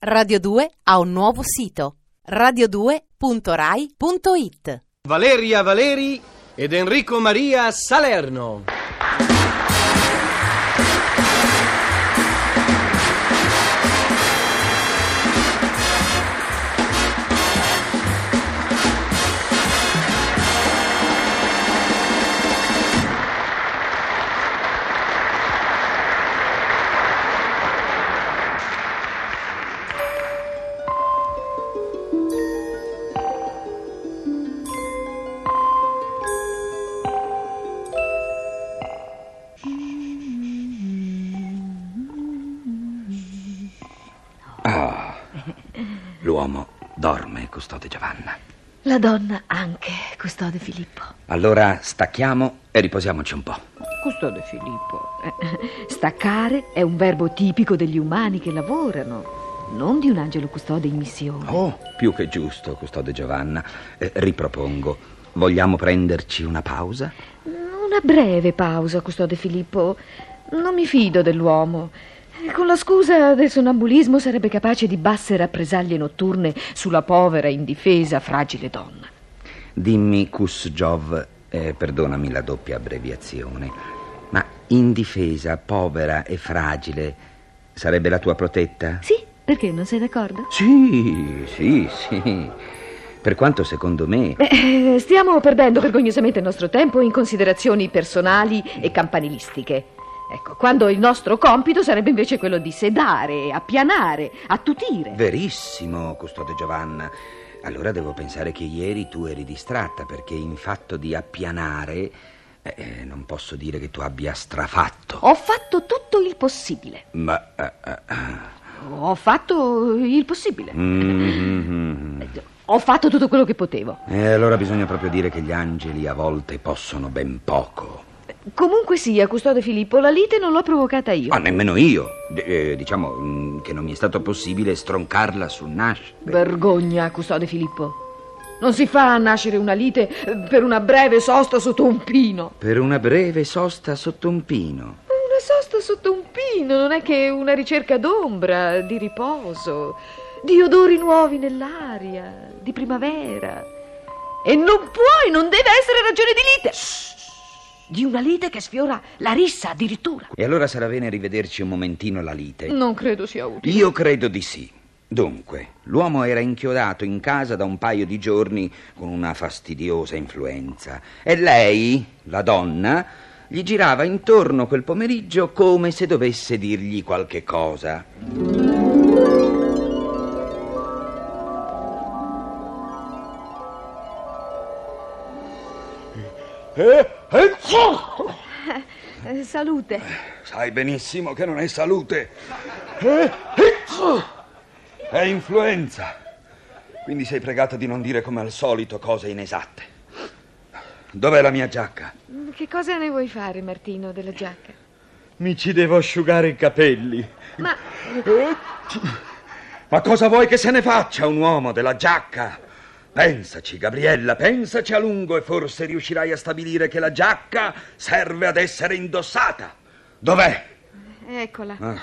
Radio 2 ha un nuovo sito radio2.rai.it Valeria Valeri ed Enrico Maria Salerno. La donna anche, custode Filippo. Allora stacchiamo e riposiamoci un po'. Custode Filippo. eh, Staccare è un verbo tipico degli umani che lavorano, non di un angelo custode in missione. Oh, più che giusto, custode Giovanna. Eh, ripropongo. Vogliamo prenderci una pausa? Una breve pausa, custode Filippo. Non mi fido dell'uomo. Con la scusa del sonnambulismo sarebbe capace di basse rappresaglie notturne sulla povera, indifesa, fragile donna. Dimmi, Kusjov, eh, perdonami la doppia abbreviazione, ma indifesa, povera e fragile sarebbe la tua protetta? Sì, perché non sei d'accordo? Sì, sì, sì. Per quanto secondo me... Eh, stiamo perdendo vergognosamente il nostro tempo in considerazioni personali e campanilistiche. Ecco, quando il nostro compito sarebbe invece quello di sedare, appianare, attutire. Verissimo, custode Giovanna. Allora devo pensare che ieri tu eri distratta perché in fatto di appianare eh, eh, non posso dire che tu abbia strafatto. Ho fatto tutto il possibile. Ma... eh, eh, Ho fatto il possibile. mm, Ho fatto tutto quello che potevo. E allora bisogna proprio dire che gli angeli a volte possono ben poco. Comunque sia, custode Filippo, la lite non l'ho provocata io. Ma nemmeno io. D- eh, diciamo mm, che non mi è stato possibile stroncarla sul nascere. Vergogna, custode Filippo. Non si fa a nascere una lite eh, per una breve sosta sotto un pino. Per una breve sosta sotto un pino. Una sosta sotto un pino non è che una ricerca d'ombra, di riposo, di odori nuovi nell'aria, di primavera. E non può e non deve essere ragione di lite. Di una lite che sfiora la rissa addirittura. E allora sarà bene rivederci un momentino la lite. Non credo sia utile. Io credo di sì. Dunque, l'uomo era inchiodato in casa da un paio di giorni con una fastidiosa influenza e lei, la donna, gli girava intorno quel pomeriggio come se dovesse dirgli qualche cosa. Eh, salute. Sai benissimo che non è salute. È influenza. Quindi sei pregata di non dire come al solito cose inesatte. Dov'è la mia giacca? Che cosa ne vuoi fare, Martino, della giacca? Mi ci devo asciugare i capelli. Ma Ma cosa vuoi che se ne faccia un uomo della giacca? Pensaci, Gabriella, pensaci a lungo e forse riuscirai a stabilire che la giacca serve ad essere indossata. Dov'è? eccola. Ah,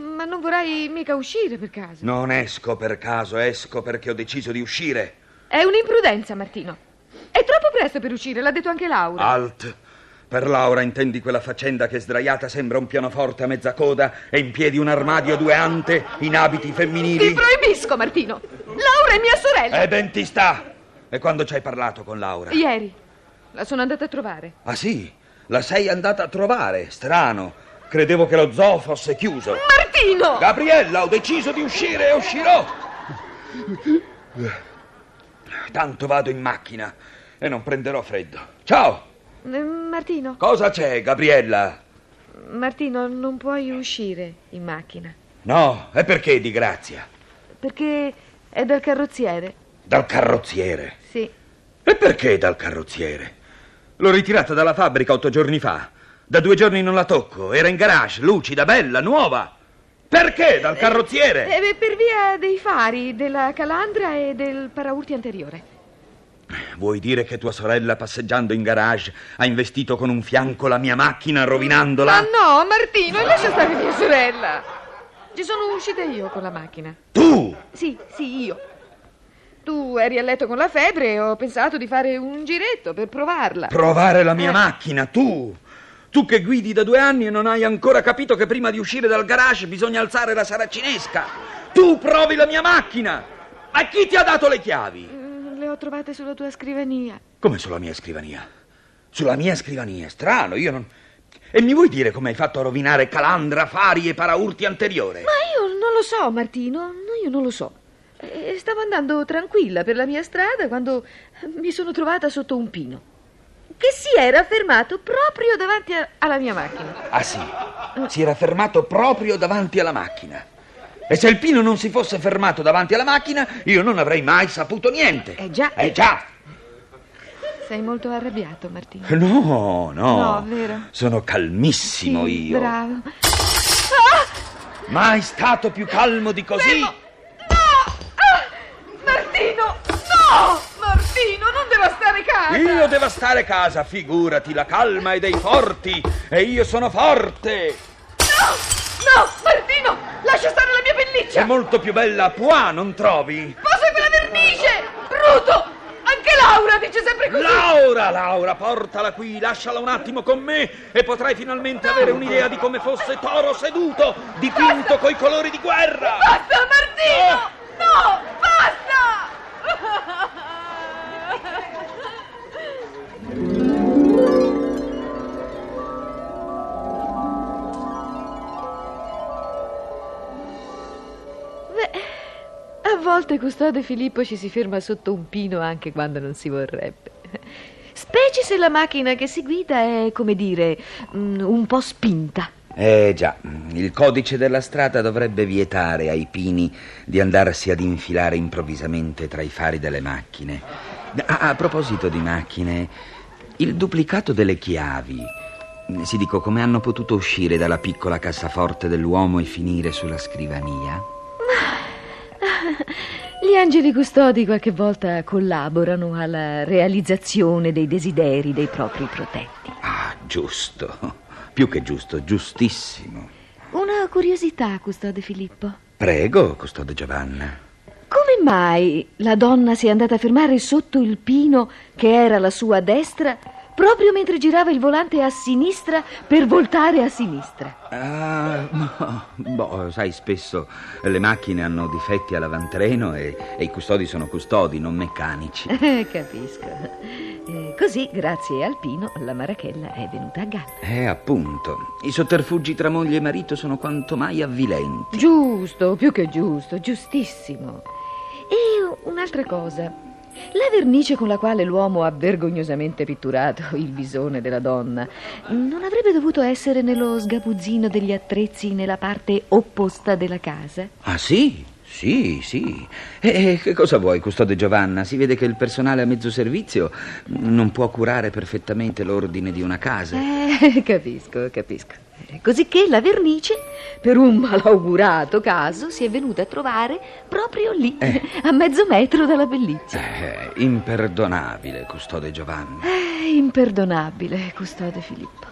Ma non vorrai mica uscire per caso? non esco per caso, esco perché ho deciso di uscire. È un'imprudenza, Martino. È troppo presto per uscire, l'ha detto anche Laura. Alt. Per Laura intendi quella faccenda che sdraiata sembra un pianoforte a mezza coda e in piedi un armadio a due ante in abiti Ti femminili? proibisco, Martino. È mia sorella. E ben ti sta. E quando ci hai parlato con Laura? Ieri la sono andata a trovare. Ah sì? La sei andata a trovare? Strano. Credevo che lo zoo fosse chiuso. Martino! Gabriella, ho deciso di uscire e uscirò. Tanto vado in macchina e non prenderò freddo. Ciao. Eh, Martino, Cosa c'è, Gabriella? Martino, non puoi uscire in macchina. No, e perché di grazia? Perché è dal carrozziere. Dal carrozziere. Sì. E perché dal carrozziere? L'ho ritirata dalla fabbrica otto giorni fa. Da due giorni non la tocco. Era in garage, lucida, bella, nuova. Perché dal carrozziere? Eh, per via dei fari, della calandra e del paraurti anteriore. Vuoi dire che tua sorella passeggiando in garage ha investito con un fianco la mia macchina rovinandola? Ma no, Martino, lascia stare mia sorella. Ci sono uscita io con la macchina. Tu! Sì, sì, io. Tu eri a letto con la febbre e ho pensato di fare un giretto per provarla. Provare la mia Eh. macchina, tu! Tu che guidi da due anni e non hai ancora capito che prima di uscire dal garage bisogna alzare la saracinesca! Tu provi la mia macchina! Ma chi ti ha dato le chiavi? Mm, Le ho trovate sulla tua scrivania. Come sulla mia scrivania? Sulla mia scrivania, strano, io non... E mi vuoi dire come hai fatto a rovinare calandra, fari e paraurti anteriore? Ma io non lo so, Martino, no, io non lo so. Eh, Stavo andando tranquilla per la mia strada quando mi sono trovata sotto un pino che si era fermato proprio davanti a- alla mia macchina. Ah sì, si era fermato proprio davanti alla macchina. E se il Pino non si fosse fermato davanti alla macchina, io non avrei mai saputo niente. Eh già. Eh già. Sei molto arrabbiato, Martino. No, no. No, vero. Sono calmissimo Sì, io. Bravo. Mai stato più calmo di così? No! Ah! Martino! No! Martino, non devastare casa! Io devo stare casa, figurati, la calma è dei forti e io sono forte. No! No! Martino! Lascia stare la mia È pelliccia! molto più bella a Pois, non trovi? Posa quella vernice! Bruto! Laura dice sempre così! Laura, Laura, portala qui, lasciala un attimo con me e potrai finalmente avere un'idea di come fosse Toro seduto, dipinto coi colori di guerra. Basta, Martino! No! Volte custode Filippo ci si ferma sotto un pino anche quando non si vorrebbe. Specie se la macchina che si guida è, come dire, mm, un po' spinta. Eh già, il codice della strada dovrebbe vietare ai pini di andarsi ad infilare improvvisamente tra i fari delle macchine. A, a proposito di macchine, il duplicato delle chiavi. Si dico come hanno potuto uscire dalla piccola cassaforte dell'uomo e finire sulla scrivania? Gli angeli custodi qualche volta collaborano alla realizzazione dei desideri dei propri protetti. Ah, giusto. Più che giusto, giustissimo. Una curiosità, custode Filippo. Prego, custode Giovanna. Come mai la donna si è andata a fermare sotto il pino che era la sua destra proprio mentre girava il volante a sinistra per voltare a sinistra? Ah, boh, sai, spesso le macchine hanno difetti all'avantreno e, e i custodi sono custodi, non meccanici. Eh, capisco. Eh, così, grazie al pino, la marachella è venuta a galla. Eh, appunto, i sotterfugi tra moglie e marito sono quanto mai avvilenti. Giusto, più che giusto, giustissimo. E un'altra cosa. La vernice con la quale l'uomo ha vergognosamente pitturato il visone della donna non avrebbe dovuto essere nello sgabuzzino degli attrezzi nella parte opposta della casa? Ah, sì? Sì, sì. E che cosa vuoi, custode Giovanna? Si vede che il personale a mezzo servizio non può curare perfettamente l'ordine di una casa. Eh, capisco, capisco. Eh, Cosicché la vernice, per un malaugurato caso, si è venuta a trovare proprio lì, a mezzo metro dalla pelliccia. Eh, imperdonabile, custode Giovanna. Eh, imperdonabile, custode Filippo.